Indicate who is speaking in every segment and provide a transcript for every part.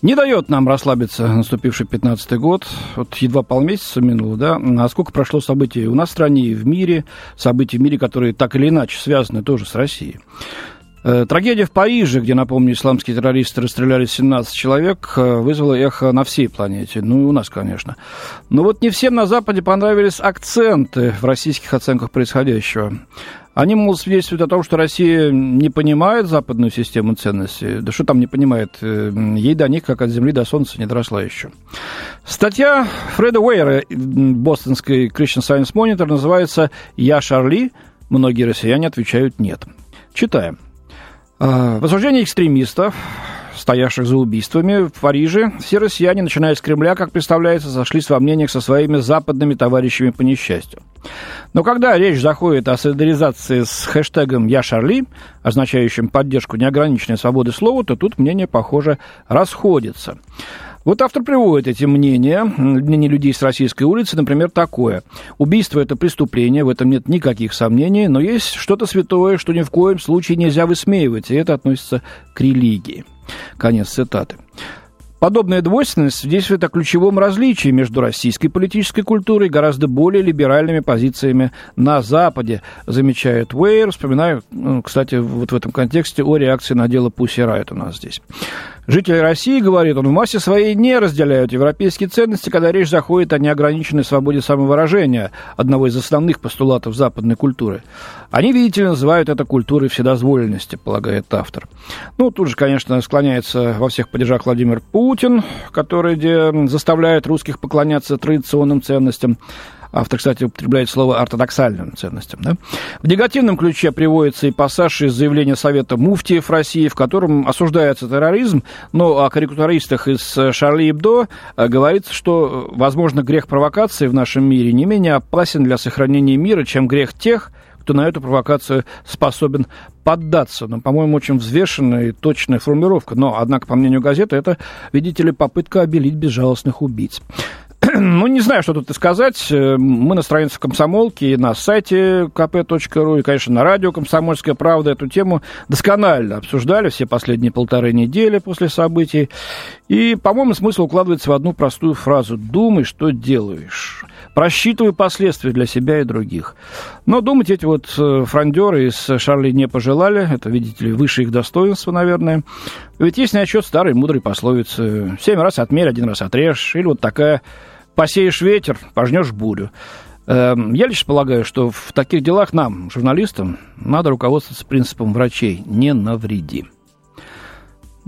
Speaker 1: Не дает нам расслабиться наступивший 15-й год. Вот едва полмесяца минуло, да? А сколько прошло событий у нас в стране и в мире, событий в мире, которые так или иначе связаны тоже с Россией. Э, трагедия в Париже, где, напомню, исламские террористы расстреляли 17 человек, э, вызвала эхо на всей планете. Ну и у нас, конечно. Но вот не всем на Западе понравились акценты в российских оценках происходящего. Они, мол, свидетельствуют о том, что Россия не понимает западную систему ценностей. Да что там не понимает? Э, ей до них, как от земли до солнца, не доросла еще. Статья Фреда Уэйера, бостонской Christian Science Monitor, называется «Я Шарли». Многие россияне отвечают «нет». Читаем. «А, в осуждении экстремистов стоявших за убийствами в Париже, все россияне, начиная с Кремля, как представляется, сошлись во мнениях со своими западными товарищами по несчастью. Но когда речь заходит о солидаризации с хэштегом «Я Шарли», означающим поддержку неограниченной свободы слова, то тут мнения, похоже, расходятся. Вот автор приводит эти мнения, мнения людей с российской улицы, например, такое. Убийство – это преступление, в этом нет никаких сомнений, но есть что-то святое, что ни в коем случае нельзя высмеивать, и это относится к религии. Конец цитаты. Подобная двойственность свидетельствует о ключевом различии между российской политической культурой и гораздо более либеральными позициями на Западе, замечает Уэйр. Вспоминаю, кстати, вот в этом контексте о реакции на дело Пусси Райт у нас здесь. Жители России, говорит он, в массе своей не разделяют европейские ценности, когда речь заходит о неограниченной свободе самовыражения, одного из основных постулатов западной культуры. Они, видите ли, называют это культурой вседозволенности, полагает автор. Ну, тут же, конечно, склоняется во всех падежах Владимир Путин, который заставляет русских поклоняться традиционным ценностям. Автор, кстати, употребляет слово ортодоксальным ценностям. Да? В негативном ключе приводится и пассаж из заявления Совета муфтиев России, в котором осуждается терроризм, но о карикатуристах из Шарли Эбдо э, говорится, что, возможно, грех провокации в нашем мире не менее опасен для сохранения мира, чем грех тех, кто на эту провокацию способен поддаться. Но, по-моему, очень взвешенная и точная формулировка. Но, однако, по мнению газеты, это, видите ли, попытка обелить безжалостных убийц. ну, не знаю, что тут и сказать. Э, мы на странице комсомолки, на сайте kp.ru и, конечно, на радио «Комсомольская правда» эту тему досконально обсуждали все последние полторы недели после событий. И, по-моему, смысл укладывается в одну простую фразу «Думай, что делаешь». Просчитывай последствия для себя и других. Но думать эти вот э, фрондеры из Шарли не пожелали. Это, видите ли, выше их достоинства, наверное. Ведь есть на отчет старой мудрой пословицы «Семь раз отмерь, один раз отрежь». Или вот такая посеешь ветер, пожнешь бурю. Эм, я лишь полагаю, что в таких делах нам, журналистам, надо руководствоваться принципом врачей «не навреди».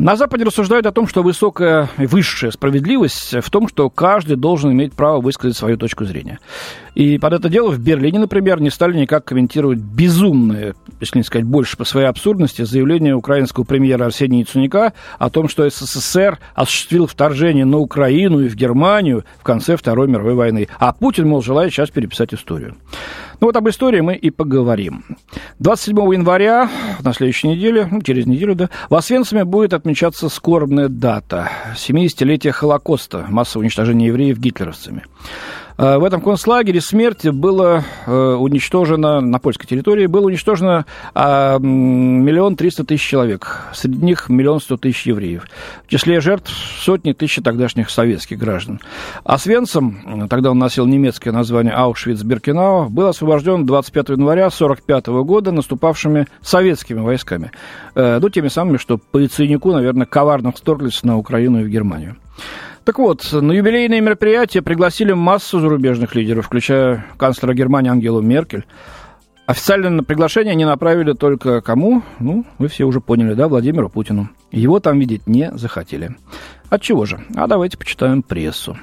Speaker 1: На Западе рассуждают о том, что высокая, высшая справедливость в том, что каждый должен иметь право высказать свою точку зрения. И под это дело в Берлине, например, не стали никак комментировать безумное, если не сказать больше по своей абсурдности, заявление украинского премьера Арсения Яценюка о том, что СССР осуществил вторжение на Украину и в Германию в конце Второй мировой войны. А Путин, мол, желает сейчас переписать историю. Ну вот об истории мы и поговорим. 27 января, на следующей неделе, ну, через неделю, да, в Освенциме будет отмечаться скорбная дата – 70-летие Холокоста, массового уничтожения евреев гитлеровцами. Э, в этом концлагере смерти было э, уничтожено, на польской территории, было уничтожено а, миллион триста тысяч человек. Среди них миллион сто тысяч евреев. В числе жертв сотни тысяч тогдашних советских граждан. А Свенцем, тогда он носил немецкое название Аушвиц-Биркенау, был освобожден 25 января 1945 года наступавшими советскими войсками. Э, ну, теми самыми, что по яйценику, наверное, коварно вторглись на Украину и в Германию. Так вот, на юбилейное мероприятие пригласили массу зарубежных лидеров, включая канцлера Германии Ангелу Меркель. Официально на приглашение они направили только кому? Ну, вы все уже поняли, да, Владимиру Путину. Его там видеть не захотели. От чего же? А давайте почитаем прессу.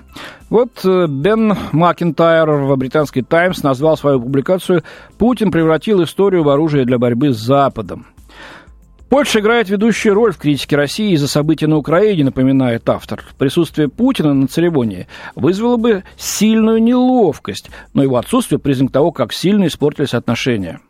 Speaker 1: Вот э, Бен Макентайр в британский «Таймс» назвал свою публикацию «Путин превратил историю в оружие для борьбы с Западом». Польша играет ведущую роль в критике России из-за событий на Украине, напоминает автор. Присутствие Путина на церемонии вызвало бы сильную неловкость, но его отсутствие признак того, как сильно испортились отношения.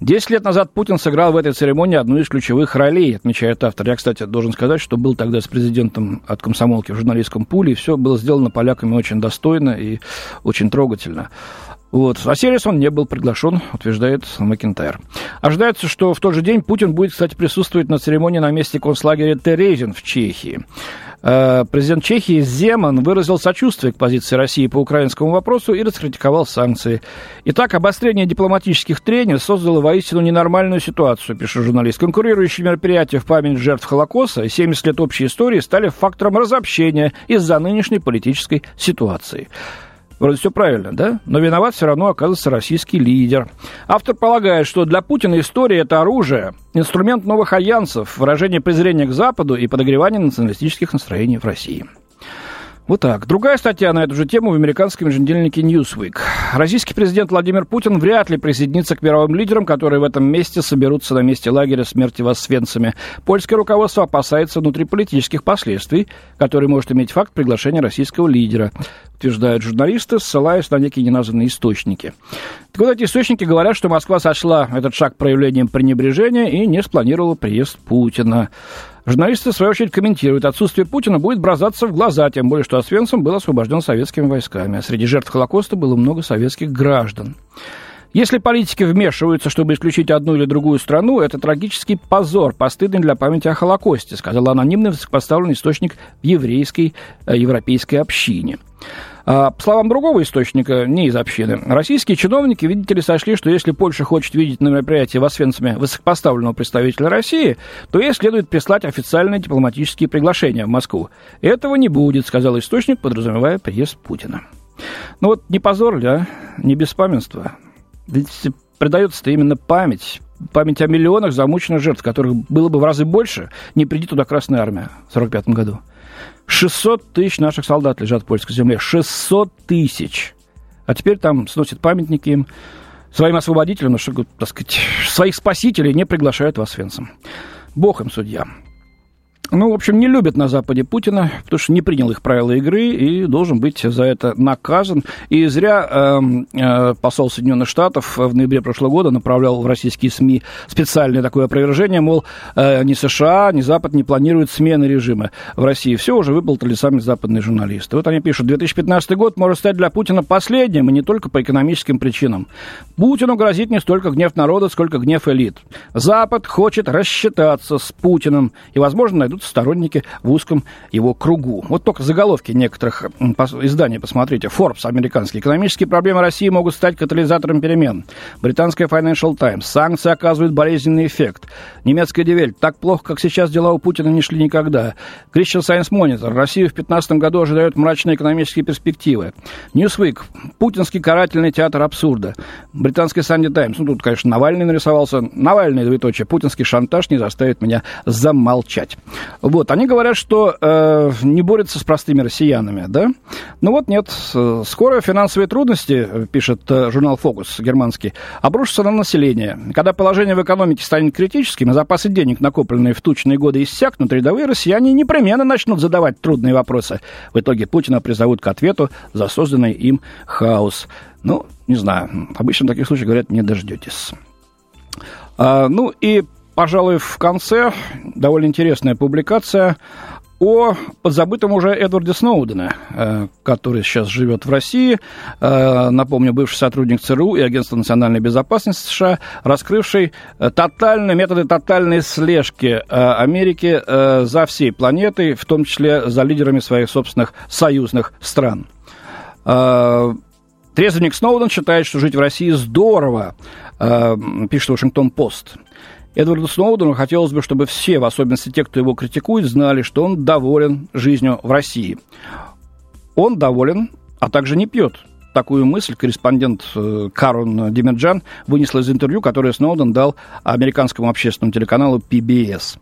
Speaker 1: Десять лет назад Путин сыграл в этой церемонии одну из ключевых ролей, отмечает автор. Я, кстати, должен сказать, что был тогда с президентом от комсомолки в журналистском пуле, и все было сделано поляками очень достойно и очень трогательно. Вот. А Селис он не был приглашен, утверждает Макентайр. Ожидается, что в тот же день Путин будет, кстати, присутствовать на церемонии на месте концлагеря Терезин в Чехии. Э, президент Чехии Земан выразил сочувствие к позиции России по украинскому вопросу и раскритиковал санкции. Итак, обострение дипломатических трений создало воистину ненормальную ситуацию, пишет журналист. Конкурирующие мероприятия в память жертв Холокоста и 70 лет общей истории стали фактором разобщения из-за нынешней политической ситуации. Вроде все правильно, да? Но виноват все равно оказывается российский лидер. Автор полагает, что для Путина история – это оружие, инструмент новых альянсов, выражение презрения к Западу и подогревание националистических настроений в России. Вот так. Другая статья на эту же тему в американском еженедельнике Newsweek. Российский президент Владимир Путин вряд ли присоединится к мировым лидерам, которые в этом месте соберутся на месте лагеря смерти в Освенциме. Польское руководство опасается внутриполитических последствий, которые может иметь факт приглашения российского лидера, утверждают журналисты, ссылаясь на некие неназванные источники. Так вот, эти источники говорят, что Москва сочла этот шаг проявлением пренебрежения и не спланировала приезд Путина. Журналисты, в свою очередь, комментируют, отсутствие Путина будет бросаться в глаза, тем более, что Освенцим был освобожден советскими войсками, а среди жертв Холокоста было много советских граждан. Если политики вмешиваются, чтобы исключить одну или другую страну, это трагический позор, постыдный для памяти о Холокосте, сказал анонимный высокопоставленный источник в еврейской, э, европейской общине. А, по словам другого источника, не из общины, российские чиновники, видите ли, сошли, что если Польша хочет видеть на мероприятии в Освенциме высокопоставленного представителя России, то ей следует прислать официальные дипломатические приглашения в Москву. Этого не будет, сказал источник, подразумевая приезд Путина. Ну вот не позор ли, а? Не беспамятство. Ведь предается-то именно память, память о миллионах замученных жертв, которых было бы в разы больше, не приди туда Красная Армия в 1945 году. 600 тысяч наших солдат лежат в польской земле. 600 тысяч. А теперь там сносят памятники им, своим освободителям, ну, что, так сказать, своих спасителей не приглашают в Освенцим. Бог им судья. Ну, в общем, не любят на Западе Путина, потому что не принял их правила игры и должен быть за это наказан. И зря э, э, посол Соединенных Штатов в ноябре прошлого года направлял в российские СМИ специальное такое опровержение, мол, э, ни США, ни Запад не планируют смены режима в России. Все уже выплатили сами западные журналисты. Вот они пишут, 2015 год может стать для Путина последним, и не только по экономическим причинам. Путину грозит не столько гнев народа, сколько гнев элит. Запад хочет рассчитаться с Путиным, и, возможно, найдут сторонники в узком его кругу. Вот только заголовки некоторых изданий посмотрите. Forbes, американский. Экономические проблемы России могут стать катализатором перемен. Британская Financial Times. Санкции оказывают болезненный эффект. Немецкая Девель. Так плохо, как сейчас дела у Путина не шли никогда. Christian Science Monitor. Россию в 2015 году ожидают мрачные экономические перспективы. Newsweek. Путинский карательный театр абсурда. Британский Sunday Times. Ну, тут, конечно, Навальный нарисовался. Навальный, двоеточие. Путинский шантаж не заставит меня замолчать. Вот, они говорят, что э, не борются с простыми россиянами, да? Ну вот нет, скоро финансовые трудности, пишет э, журнал «Фокус» германский, обрушатся на население. Когда положение в экономике станет критическим, а запасы денег, накопленные в тучные годы, иссякнут, рядовые россияне непременно начнут задавать трудные вопросы. В итоге Путина призовут к ответу за созданный им хаос. Ну, не знаю, обычно в таких случаях говорят, не дождетесь. А, ну и пожалуй, в конце довольно интересная публикация о подзабытом уже Эдварде Сноудене, э, который сейчас живет в России, э, напомню, бывший сотрудник ЦРУ и Агентства национальной безопасности США, раскрывший э, тотальные методы тотальной слежки Америки за всей планетой, в том числе за лидерами своих собственных союзных стран. Трезвенник Сноуден считает, что жить в России здорово, пишет Вашингтон-Пост. Эдварду Сноудену хотелось бы, чтобы все, в особенности те, кто его критикует, знали, что он доволен жизнью в России. Он доволен, а также не пьет. Такую мысль корреспондент э, Карон Демерджан вынесла из интервью, которое Сноуден дал американскому общественному телеканалу PBS.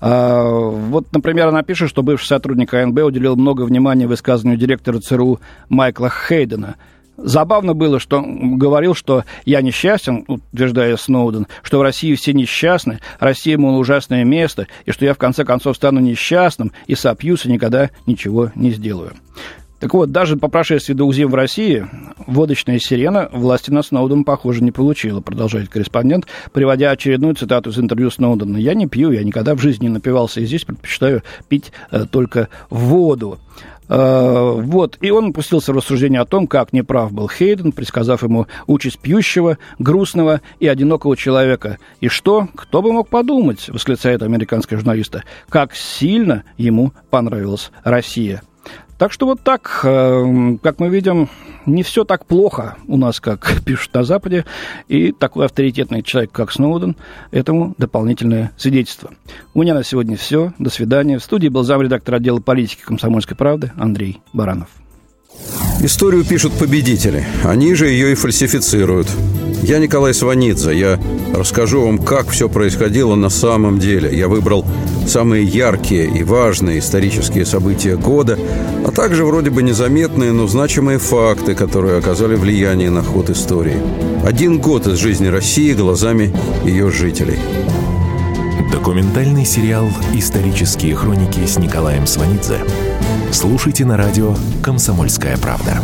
Speaker 1: А, вот, например, она пишет, что бывший сотрудник АНБ уделил много внимания высказыванию директора ЦРУ Майкла Хейдена – Забавно было, что говорил, что я несчастен, утверждая Сноуден, что в России все несчастны, Россия, мол, ужасное место, и что я в конце концов стану несчастным и сопьюсь и никогда ничего не сделаю. Так вот, даже по прошествии двух зим в России водочная сирена власти на Сноуден, похоже, не получила, продолжает корреспондент, приводя очередную цитату из интервью Сноудена. «Я не пью, я никогда в жизни не напивался, и здесь предпочитаю пить э, только воду». Э, вот, и он пустился в рассуждение о том, как неправ был Хейден, предсказав ему участь пьющего, грустного и одинокого человека. И что? Кто бы мог подумать, восклицает американская журналиста, как сильно ему понравилась Россия. Так что вот так, э, как мы видим, не все так плохо у нас, как пишут на Западе, и такой авторитетный человек, как Сноуден, этому дополнительное свидетельство. У меня на сегодня все. До свидания. В студии был замредактор отдела политики комсомольской правды Андрей Баранов.
Speaker 2: Историю пишут победители. Они же ее и фальсифицируют. Я Николай Сванидзе. Я расскажу вам, как все происходило на самом деле. Я выбрал самые яркие и важные исторические события года, а также вроде бы незаметные, но значимые факты, которые оказали влияние на ход истории. Один год из жизни России глазами ее жителей.
Speaker 3: Документальный сериал «Исторические хроники» с Николаем Сванидзе. Слушайте на радио «Комсомольская правда».